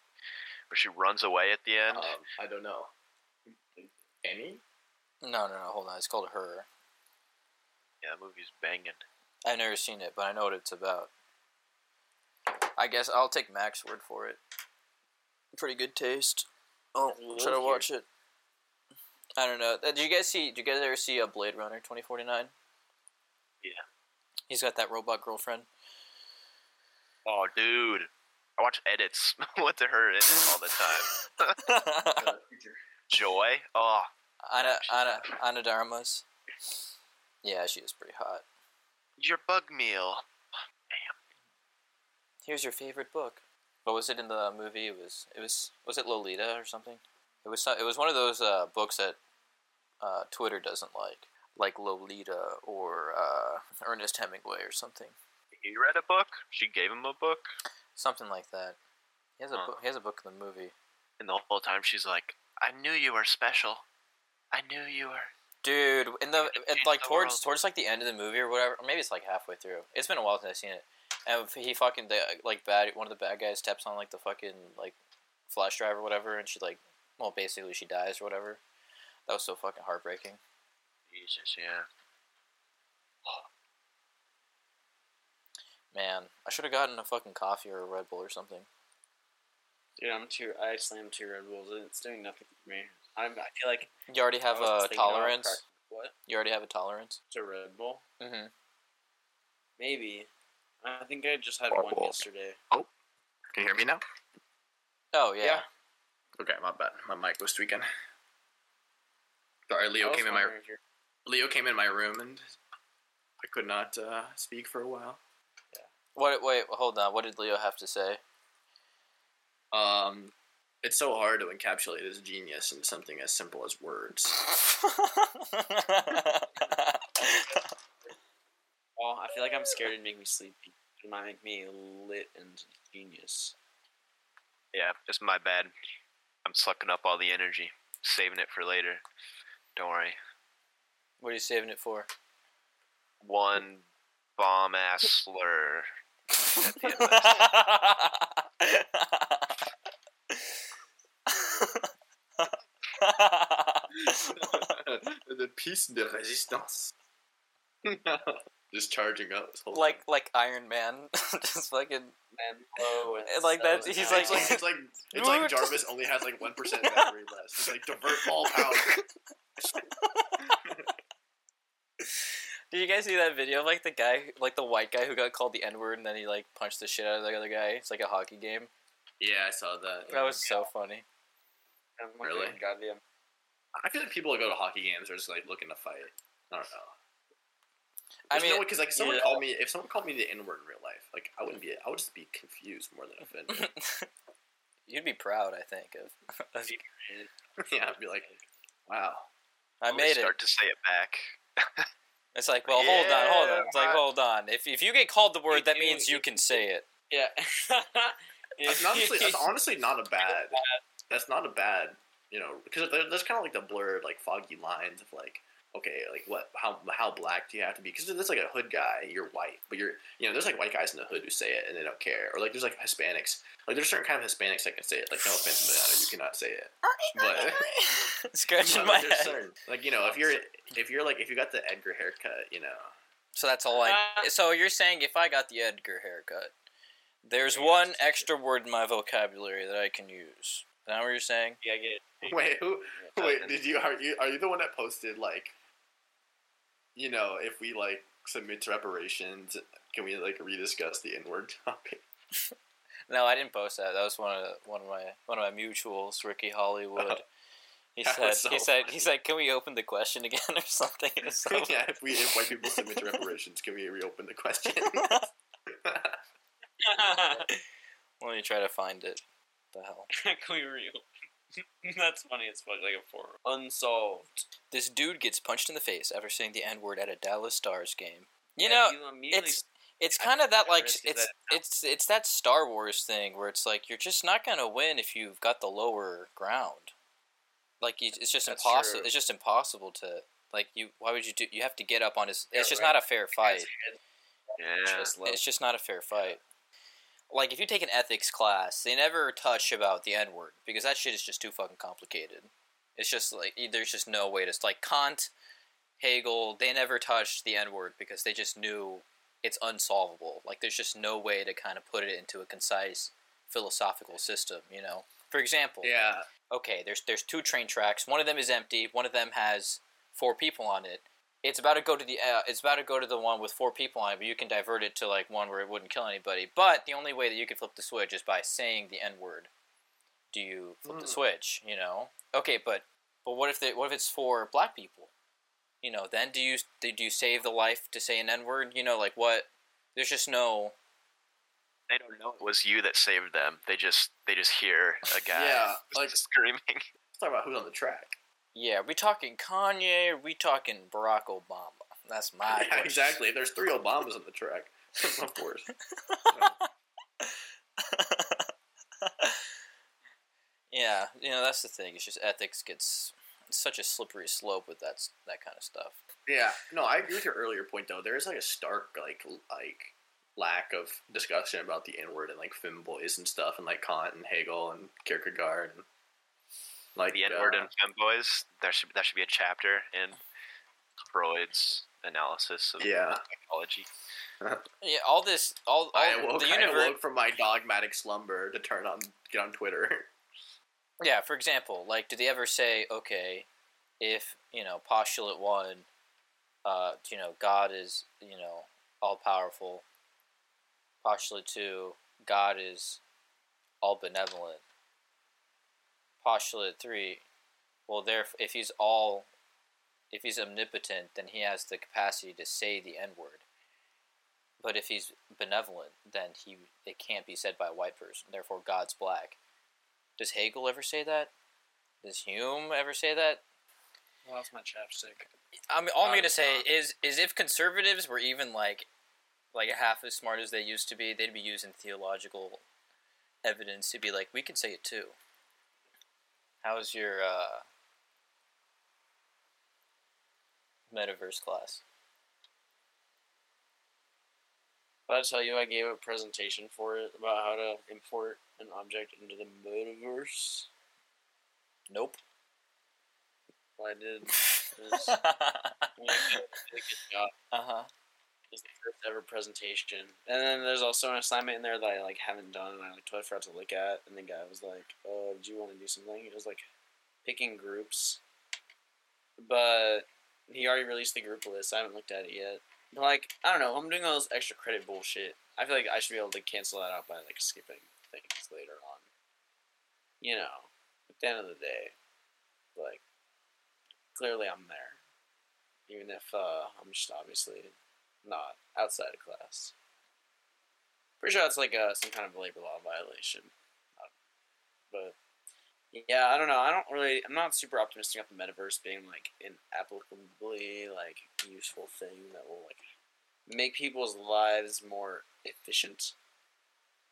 where she runs away at the end. Um, I don't know. Any? No, no, no. Hold on. It's called Her. yeah, that movie's banging. I've never seen it, but I know what it's about. I guess I'll take Mac's word for it. Pretty good taste. Oh, Love should I here. watch it? I don't know. Uh, Did you guys see? Did you guys ever see a Blade Runner twenty forty nine? Yeah. He's got that robot girlfriend. Oh, dude. I watch edits *laughs* with her in it all the time. *laughs* Joi. Oh, Anna Anna Ana de Armas. Yeah, she is pretty hot. your bug meal. Damn. Here's your favorite book. What was it in the movie? It was it was was it Lolita or something? It was it was one of those uh, books that uh, Twitter doesn't like, like Lolita or uh, Ernest Hemingway or something, He read a book. She gave him a book, something like that. He has a Huh. book. He has a book in the movie. and the whole time she's like, "I knew you were special. I knew you were." Dude, in the in, like the towards world. towards like the end of the movie or whatever, or maybe it's like halfway through. It's been a while since I've seen it. And he fucking the like bad one of the bad guys steps on like the fucking like flash drive or whatever, and she like well basically she dies or whatever. That was so fucking heartbreaking. Jesus, yeah. Man, I should have gotten a fucking coffee or a Red Bull or something. Dude, I'm too. I slammed two Red Bulls. and It's doing nothing for me. I'm. I feel like You already have a tolerance. What? You already have a tolerance. To Red Bull? Mm-hmm. Maybe. I think I just had Red one Bull. yesterday. Oh, can you hear me now? Oh yeah. Yeah. Okay, my bad. My mic was tweaking. Sorry, Leo came in my wondering Leo came in my room and I could not uh, speak for a while. What? Wait, hold on. What did Leo have to say? Um, it's so hard to encapsulate his genius into something as simple as words. *laughs* Well, I feel like I'm scared it'd make me sleepy. It might make me lit and genius. Yeah, it's my bad. I'm sucking up all the energy, saving it for later. Don't worry. what are you saving it for? One bomb ass slur. At the end the piece de resistance. *laughs* Just charging up this whole like like Iron Man, *laughs* just fucking And low and And like that- so he's like- it's like it's like it's like Jarvis only has like one percent battery left. It's like divert all power. *laughs* Did you guys see that video of like the guy, like the white guy who got called the N word and then he like punched the shit out of the other guy? It's like a hockey game. yeah, I saw that. That was so funny. I'm Really? Goddamn. I feel like people that go to hockey games are just like looking to fight. I don't know. I There's mean, no because like someone yeah. called me if someone called me the N word in real life, like I wouldn't be I would just be confused more than *laughs* offended. you'd be proud, I think. Of, of *laughs* yeah, I'd be like, wow. I Really made it. Start to say it back. *laughs* It's like, well, hold on, hold on. It's like, hold on. If if you get called the word, If that you- means you can say it. Yeah. *laughs* That's honestly that's *laughs* honestly not a bad. That's not a bad. You know, because there, there's kind of like the blurred, like foggy lines of like, okay, like what, how how black do you have to be? Because there's like a hood guy, you're white, but you're, you know, there's like white guys in the hood who say it and they don't care, or like there's like Hispanics, like there's certain kind of Hispanics that can say it. Like no offense, Banana, you cannot say it, but *laughs* Scratching but my there's head. certain, like you know, if you're if you're like if you got the Edgar haircut, you know, So that's all I. Uh, So you're saying if I got the Edgar haircut, there's Yeah, one extra word in my vocabulary that I can use. Is that what you're saying? Yeah, I get it. Wait, who? Wait, did you are you are you the one that posted like, you know, if we like submit to reparations, can we like rediscuss the N word *laughs* topic? *laughs* No, I didn't post that. That was one of one of my one of my mutuals, Ricky Hollywood. Oh. He *laughs* said so he said he funny. said, "Can we open the question again or something?" It was so yeah, if we if white people submit to reparations, can we reopen the question? Let me try to find it. The hell. Can we real? *laughs* That's funny It's. Like a four unsolved. This dude gets punched in the face after saying the N word at a Dallas Stars game. You Yeah, know, it's it's kind of that like the risk is it's it's it's that Star Wars thing where it's like you're just not gonna win if you've got the lower ground. Like you, it's just That's impossible. true. It's just impossible to like you. Why would you do? You have to get up on his. Yeah, It's just right. not a fair fight. Yeah. Just. It's just not a fair fight. Like if you take an ethics class, they never touch about the N word because that shit is just too fucking complicated. It's just like there's just no way to like Kant, Hegel. They never touched the N word because they just knew it's unsolvable. Like there's just no way to kind of put it into a concise philosophical system. You know, for example, yeah, okay, there's there's two train tracks. One of them is empty. One of them has four people on it. It's about to go to the uh, it's about to go to the one with four people on it, but you can divert it to like one where it wouldn't kill anybody. But the only way that you can flip the switch is by saying the N word. Do you flip the Mm. switch? You know. Okay, but but what if they, what if it's for black people? You know, then do you do you save the life to say an N word? You know, like what? There's just no. They don't know it was you that saved them. They just they just hear a guy Yeah, *laughs* like- screaming. let's talk about who's on the track. Yeah, we talking Kanye? Are we talking Barack Obama? That's my *laughs* yeah, exactly. There's three Obamas on the track, *laughs* of course. *laughs* yeah, you know that's the thing. It's just ethics gets such a slippery slope with that that kind of stuff. Yeah, no, I agree with your earlier point though. There is like a stark like like lack of discussion about the N word and like femboys and stuff, and like Kant and Hegel and Kierkegaard and like The N word uh, and femboys. There should that should be a chapter in Freud's analysis of Yeah. psychology. *laughs* Yeah, all this, all, all I awoke, the I universe. awoke from my dogmatic slumber to turn on get on Twitter. *laughs* Yeah, for example, like, did they ever say, okay, if you know, postulate one, uh, you know, God is you know all powerful. Postulate two, God is all benevolent. Postulate three, well, there, if he's all, if he's omnipotent, then he has the capacity to say the N word. But if he's benevolent, then he it can't be said by a white person. Therefore, God's black. Does Hegel ever say that? Does Hume ever say that? Lost my chapstick. I mean, all I'm gonna say is is if conservatives were even like like half as smart as they used to be, they'd be using theological evidence to be like, we can say it too. How's your uh, metaverse class? But I tell you, I gave a presentation for it about how to import an object into the metaverse. Nope. Well, I did. Uh I did a good job. huh. The first ever presentation. And then there's also an assignment in there that I like haven't done and I like totally forgot to look at. And the guy was like, "Oh, do you want to do something?" It was like picking groups, but he already released the group list. I haven't looked at it yet. But like, I don't know. I'm doing all this extra credit bullshit. I feel like I should be able to cancel that out by like skipping things later on. You know, at the end of the day, like, clearly I'm there, even if uh, I'm just obviously not outside of class. Pretty sure that's like uh, some kind of labor law violation. Uh, But yeah, I don't know. I don't really. I'm not super optimistic about the metaverse being like an applicably like useful thing that will like make people's lives more efficient.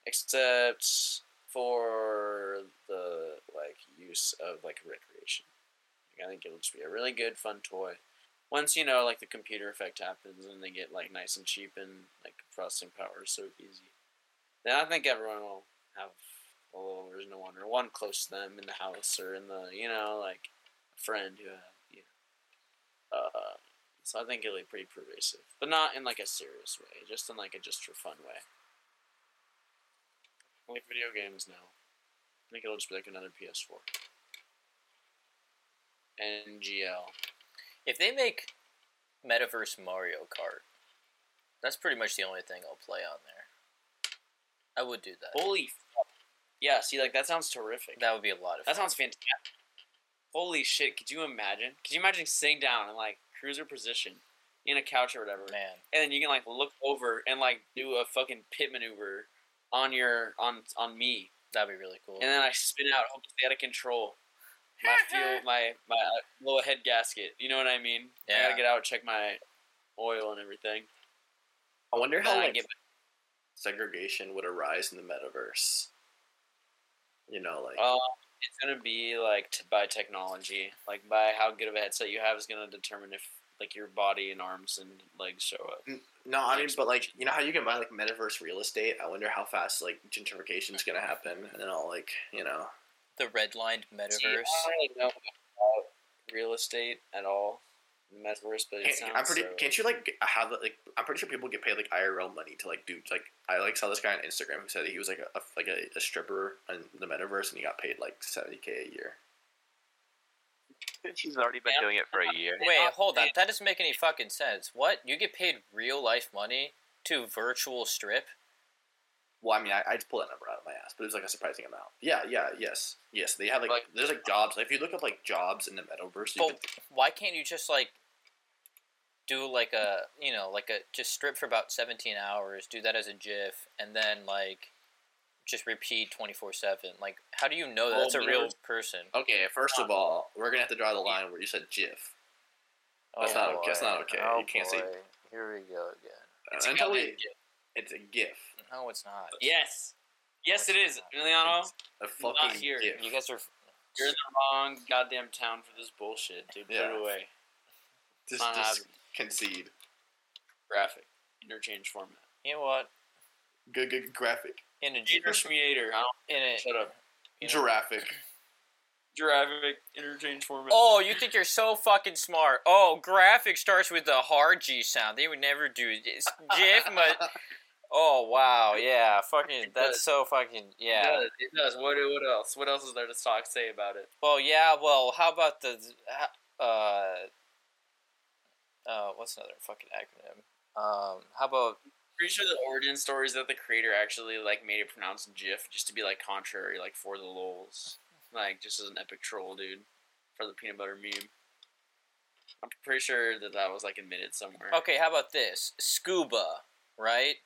Except for the like use of like recreation. I think it'll just be a really good, fun toy once you know like the computer effect happens and they get like nice and cheap and like processing power is so easy then i think everyone will have a little of one or one close to them in the house or in the you know like a friend who have you know, uh so i think it'll be pretty pervasive but not in like a serious way just in like a just for fun way. Like video games now i think it'll just be like another ps4 ngl If they make metaverse Mario Kart, that's pretty much the only thing I'll play on there. I would do that. Holy, fuck. yeah. See, like that sounds terrific. That would be a lot of That fun. sounds fantastic. Holy shit! Could you imagine? Could you imagine sitting down in like cruiser position in a couch or whatever, man. and then you can like look over and like do a fucking pit maneuver on your on on me, That'd be really cool. and then I spin out, hope to stay out of control. My *laughs* fuel, my my uh, low head gasket. You know what I mean? I gotta get out, check my oil and everything. I wonder how like, get segregation would arise in the metaverse. You know, like it's gonna be like t- by technology, like by how good of a headset you have is gonna determine if like your body and arms and legs show up. no, I mean, but like you know how you can buy like metaverse real estate. I wonder how fast like gentrification is gonna happen, and then all like you know. The redlined See, metaverse. I don't really know about real estate at all, metaverse, but it Can't, sounds I'm pretty. so- Can't you like have like? I'm pretty sure people get paid like IRL money to like do like. I like saw this guy on Instagram who said he was like a, a like a, a stripper in the metaverse and he got paid like seventy k a year. *laughs* She's already been doing it for a *laughs* year. Wait, hold on. That doesn't make any fucking sense. What? You get paid real life money to virtual strip? Well, I mean, I, I just pulled that number out of my ass, but it was like a surprising amount. Yeah, yeah, yes, yes. They have like, Like- there's like jobs. If you look up like jobs in the metaverse, you But could, why can't you just like do like a you know like a just strip for about seventeen hours, do that as a GIF, and then like just repeat twenty four seven? Like, how do you know that oh, that's a real person? okay. First of all, we're gonna have to draw the line where you said GIF. That's oh, not okay. That's not okay. Oh, You can't say- boy. Here we go again. It's until we. It's a GIF, No, it's not. Yes, yes, it is, Emiliano. a fucking here. GIF. You guys are You're in the wrong goddamn town for this bullshit, dude. Put Yeah. it away. Just, Not just happening. concede. Graphic interchange format. You know what? Good, good graphic. In a G- Intermediator. I don't in a shut up. you know- Giraffic. Graphic interchange format. Oh, you think you're so fucking smart? Oh, graphic starts with the hard G sound. They would never do this. GIF, but *laughs* oh wow, yeah, fucking that's so fucking It yeah. does. It does. What, what else? What else is there to talk say about it? Well, yeah. Well, how about the uh uh what's another fucking acronym? Um, how about Pretty sure the origin story is that the creator actually like made it pronounced GIF just to be like contrary, like for the lols, like just as an epic troll, dude, for the peanut butter meme. I'm pretty sure that that was like admitted somewhere. okay? How about this scuba? Right?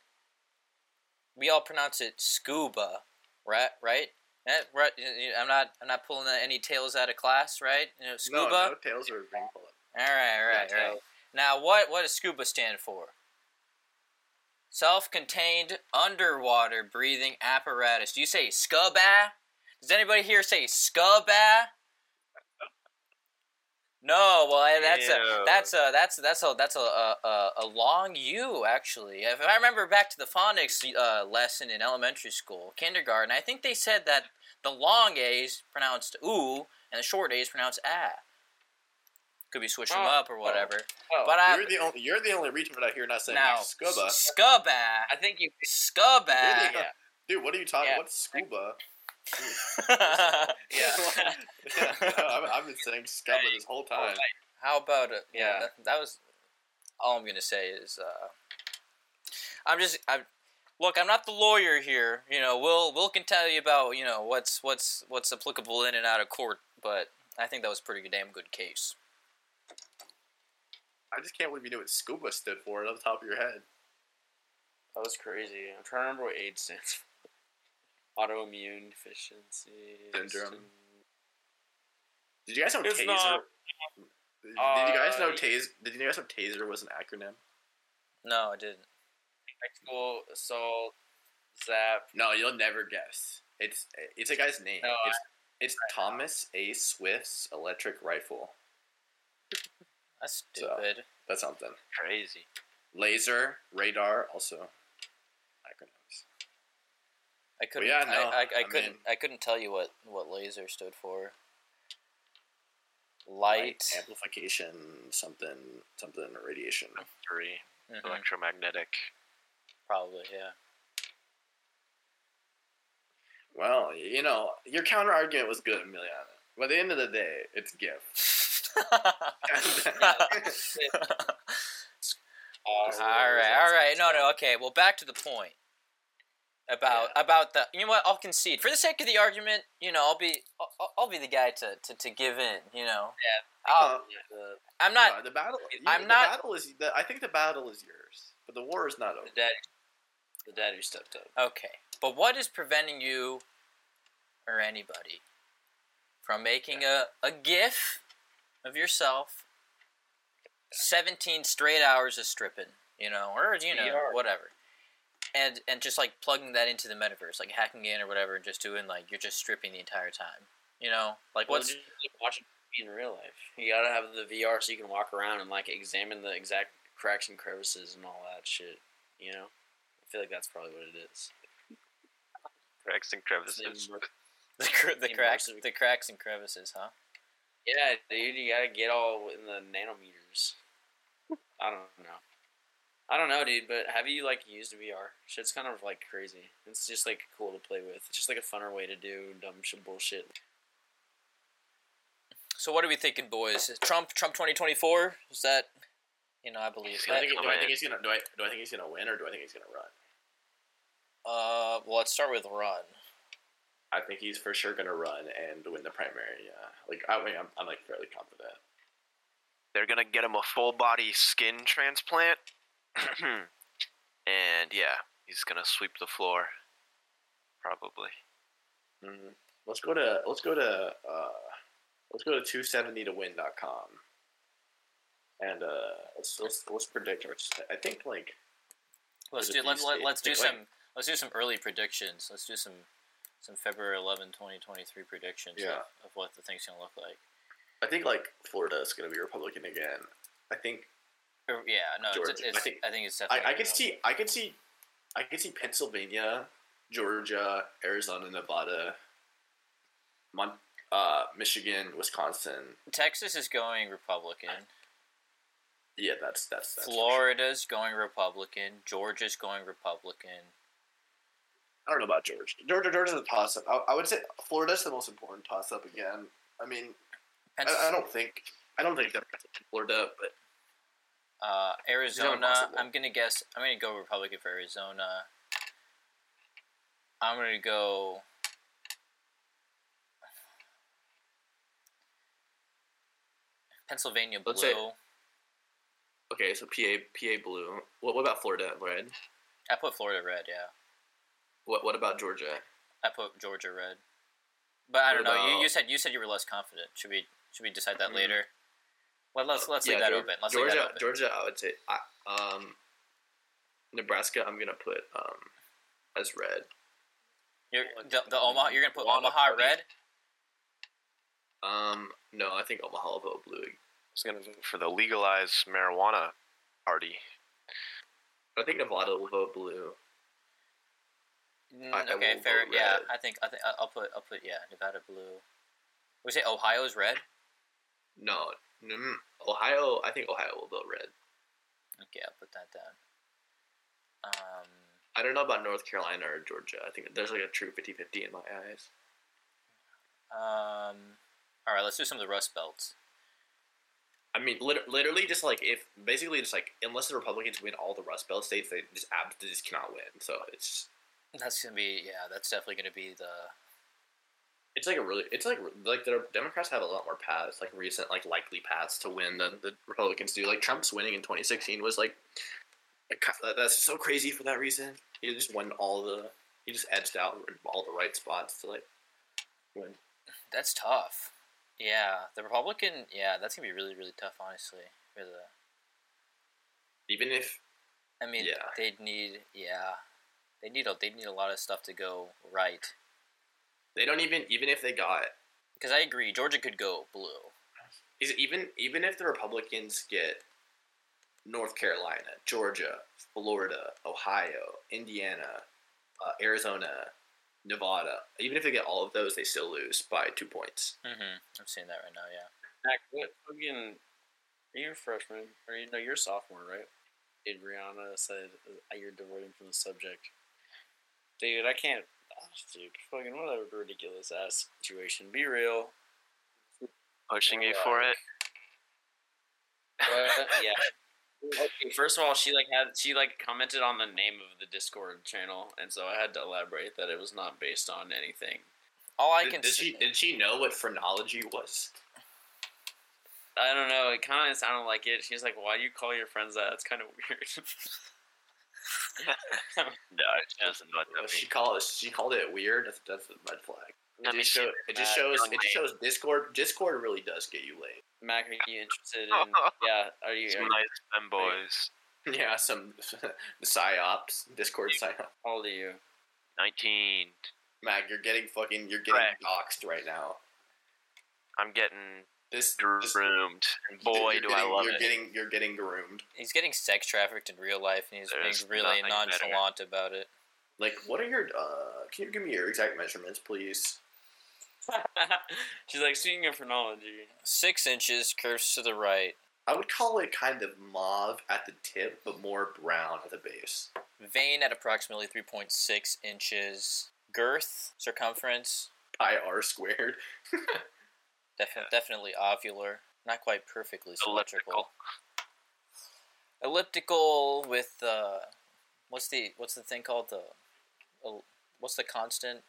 We all pronounce it scuba, right? Right? Eh, right? I'm not. I'm not pulling any tails out of class, right? You know, No, scuba. no tails are being pulled. All right, all right, Yeah, all right. Now, what what does scuba stand for? Self-contained underwater breathing apparatus. Do you say scuba? Does anybody here say scuba? No, well I- that's a that's a that's that's a that's a a, a, a long U actually. If I remember back to the phonics uh, lesson in elementary school, kindergarten, I think they said that the long A is pronounced oo and the short A is pronounced ah. Could be switch them Oh, up or whatever. Oh, but I You're the only. You're the only retard out here not saying now scuba. scuba I think you. scuba. You're the- Yeah. Dude, what are you talking? Yeah. What's scuba? *laughs* *laughs* Yeah. I've, I've been saying scuba this whole time. How about it? Yeah, Yeah. that, that was all I'm gonna say is uh, I'm just I look. I'm not the lawyer here. You know, Will Will can tell you about you know what's what's what's applicable in and out of court, but I think that was a pretty damn good case. I just can't believe you knew what scuba stood for it off the top of your head. That was crazy. I'm trying to remember what AIDS stands for. Autoimmune deficiency Syndrome. Did you guys know It's taser? not- Did, did you guys know Uh, taser? Did you guys know taser was an acronym? No, I didn't. Sexual assault, zap. No, you'll never guess. It's it's a guy's name. No, I- it's it's Thomas A. Swift's electric rifle. That's So- stupid. That's something. Crazy. Laser, radar, also acronyms. I couldn't. yeah, no, I, I, I I couldn't. mean- I couldn't tell you what what laser stood for. Light. amplification, something, something, radiation. Three. Mhm, Electromagnetic. Probably, yeah. Well, you know, your counter argument was good, Emiliano. But at the end of the day, it's GIF. Uh, *laughs* *laughs* all right, all right. No, no. Okay. Well, back to the point about about the. You know what? I'll concede for the sake of the argument. You know, I'll be I'll, I'll be the guy to, to, to give in. You know, I'll, the, I'm not. No, the battle. I'm the not- battle is. The, I think the battle is yours, but the war is not over. the dad, the dad who stepped up. Okay, but what is preventing you or anybody from making a a GIF of yourself? Seventeen straight hours of stripping, you know, or you know, whatever, and and just like plugging that into the metaverse, like hacking in or whatever, and just doing like you're just stripping the entire time, you know, like Well, what's just watch it in real life. You gotta have the VR so you can walk around and like examine the exact cracks and crevices and all that shit. You know, I feel like that's probably what it is. Cracks and crevices. *laughs* the cr- the cracks the cracks and crevices, huh? Yeah, dude, you gotta get all in the nanometers. I don't know. I don't know, dude, but have you like used VR? Shit's kind of like crazy. It's just like cool to play with. It's just like a funner way to do dumb shit bullshit. So what are we thinking, boys? Trump Trump twenty twenty four is that? You know, I believe Do I, think, do I think he's gonna? Do I, do I think he's gonna win, or do I think he's gonna run? Uh, well, let's start with run. I think he's for sure gonna run and win the primary. Yeah, like I mean, I'm, I'm like fairly confident. They're gonna get him a full body skin transplant. *clears throat* and yeah, he's gonna sweep the floor. Probably. Mm-hmm. Let's go to let's go to uh, let's go to 270 to win.com and uh, let's let's let's predict. Our, I think like Let's do let, few let, let's do Like- some let's do some early predictions. Let's do some some February 11, 2023 predictions Yeah. of, of what the thing's gonna look like. I think like Florida is going to be Republican again. I think Or, yeah, no, it's, Georgia. it's, I think- I think it's I, definitely. I could see I could see I could see Pennsylvania, Georgia, Arizona, Nevada, Mon- uh, Michigan, Wisconsin. Texas is going Republican. Yeah, that's that's, that's for sure. Florida's going Republican. Georgia's going Republican. I don't know about Georgia. Georgia, Georgia's a toss up. I, I would say Florida's the most important toss up again. I mean, I, I don't think I don't think take Florida, but Uh, Arizona. I'm gonna guess. I'm gonna go Republican for Arizona. I'm gonna go. Pennsylvania blue. Say- okay. So PA PA blue. What, what about Florida red? I put Florida red. Yeah, What what about Georgia? I put Georgia red. But I What don't know. You, about- you said you said you were less confident. Should we should we decide that Mm. later? Well, let's let's leave that Geor- open. Let's Georgia, leave that open. Georgia, I would say, I, um, Nebraska. I'm gonna put um as red. You're, the, the Omaha. You're gonna put Omaha Omaha Party. red. Um, no, I think Omaha will vote blue. I was gonna vote for the legalized marijuana party. I think Nevada will vote blue. Mm, I- I okay, will fair. vote Yeah. I think I think I'll put I'll put yeah Nevada blue. We say Ohio's red. No, mm, Ohio. I think Ohio will vote red. Okay, I'll put that down. Um, I don't know about North Carolina or Georgia. I think there's like a true 50-50 in my eyes. um, all right, let's do some of the Rust Belts. I mean, lit- literally, just like if basically just like unless the Republicans win all the Rust Belt states, they just ab- they just cannot win. So it's That's gonna be yeah. That's definitely gonna be the it's like a really it's like like the Democrats have a lot more paths like recent like likely paths to win than the Republicans do. Like Trump's winning in 2016 was like that's so crazy for that reason. He just won all the he just edged out all the right spots to like win. that's tough. Yeah, the Republican. Yeah, that's gonna be really really tough. Honestly, for the. Even if I mean, Yeah. they'd need yeah, they need a they need a lot of stuff to go right. They don't even even if they got Because I agree, Georgia could go blue. is even even if the Republicans get North Carolina, Georgia, Florida, Ohio, Indiana, uh, Arizona, Nevada, even if they get all of those, they still lose by two points. Mm-hmm. I'm seeing that right now. Yeah. Mac, what fucking? Are you a freshman? Or you know you're a sophomore, right? Adriana said uh, you're diverting from the subject? Dude, I can't. Dude, fucking what a ridiculous ass situation. Be real. Pushing you for it. *laughs* Yeah. Okay, first of all, she like had she like commented on the name of the Discord channel, and so I had to elaborate that it was not based on anything. All I Did, can did say, she did she know what phrenology was? I don't know. It kind of sounded like it. She's like, "Why do you call your friends that? It's kind of weird." *laughs* No, she doesn't know what that She means. called she called it weird. That's that's a red flag. It just, she- show, it just shows it just shows Discord Discord really does get you laid. Mac, are you interested in? *laughs* Yeah, are you? Some you nice femboys. *laughs* Yeah, some the psyops Discord psyop. how old are you? 19. Mac, you're getting fucking you're getting Correct. doxxed right now. I'm getting This, this groomed. And boy, you're do getting, I love you're it. Getting, you're getting groomed. he's getting sex trafficked in real life, and he's There's being really nothing better. nonchalant about it. Like, what are your? uh Can you give me your exact measurements, please? *laughs* She's like, speaking of phrenology. Six inches, curves to the right. I would call it kind of mauve at the tip, but more brown at the base. Vein at approximately 3.6 inches. Girth, circumference, Pi r squared. *laughs* defi- definitely ovular. Not quite perfectly symmetrical. Elliptical. Elliptical with uh, what's the what's the thing called the, what's the constant?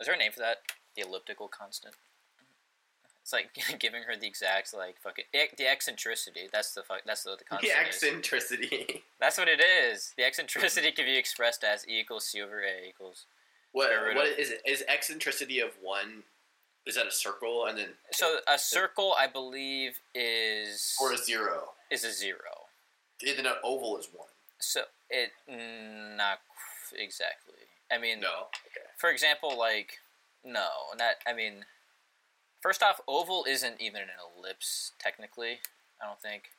Is there a name for that? The elliptical constant. It's like *laughs* giving her the exact like fucking the eccentricity. That's the fuck. That's what the The constant. is. eccentricity. *laughs* That's what it is. The eccentricity can be expressed as E equals C over A equals. what? What is it? Is eccentricity of one? Is that a circle and then So a circle, I believe, is or a zero? is a zero. And then an oval is one. So it mm, not exactly. I mean, No. Okay. for example, like No, not. I mean, first off, oval isn't even an ellipse technically. I don't think.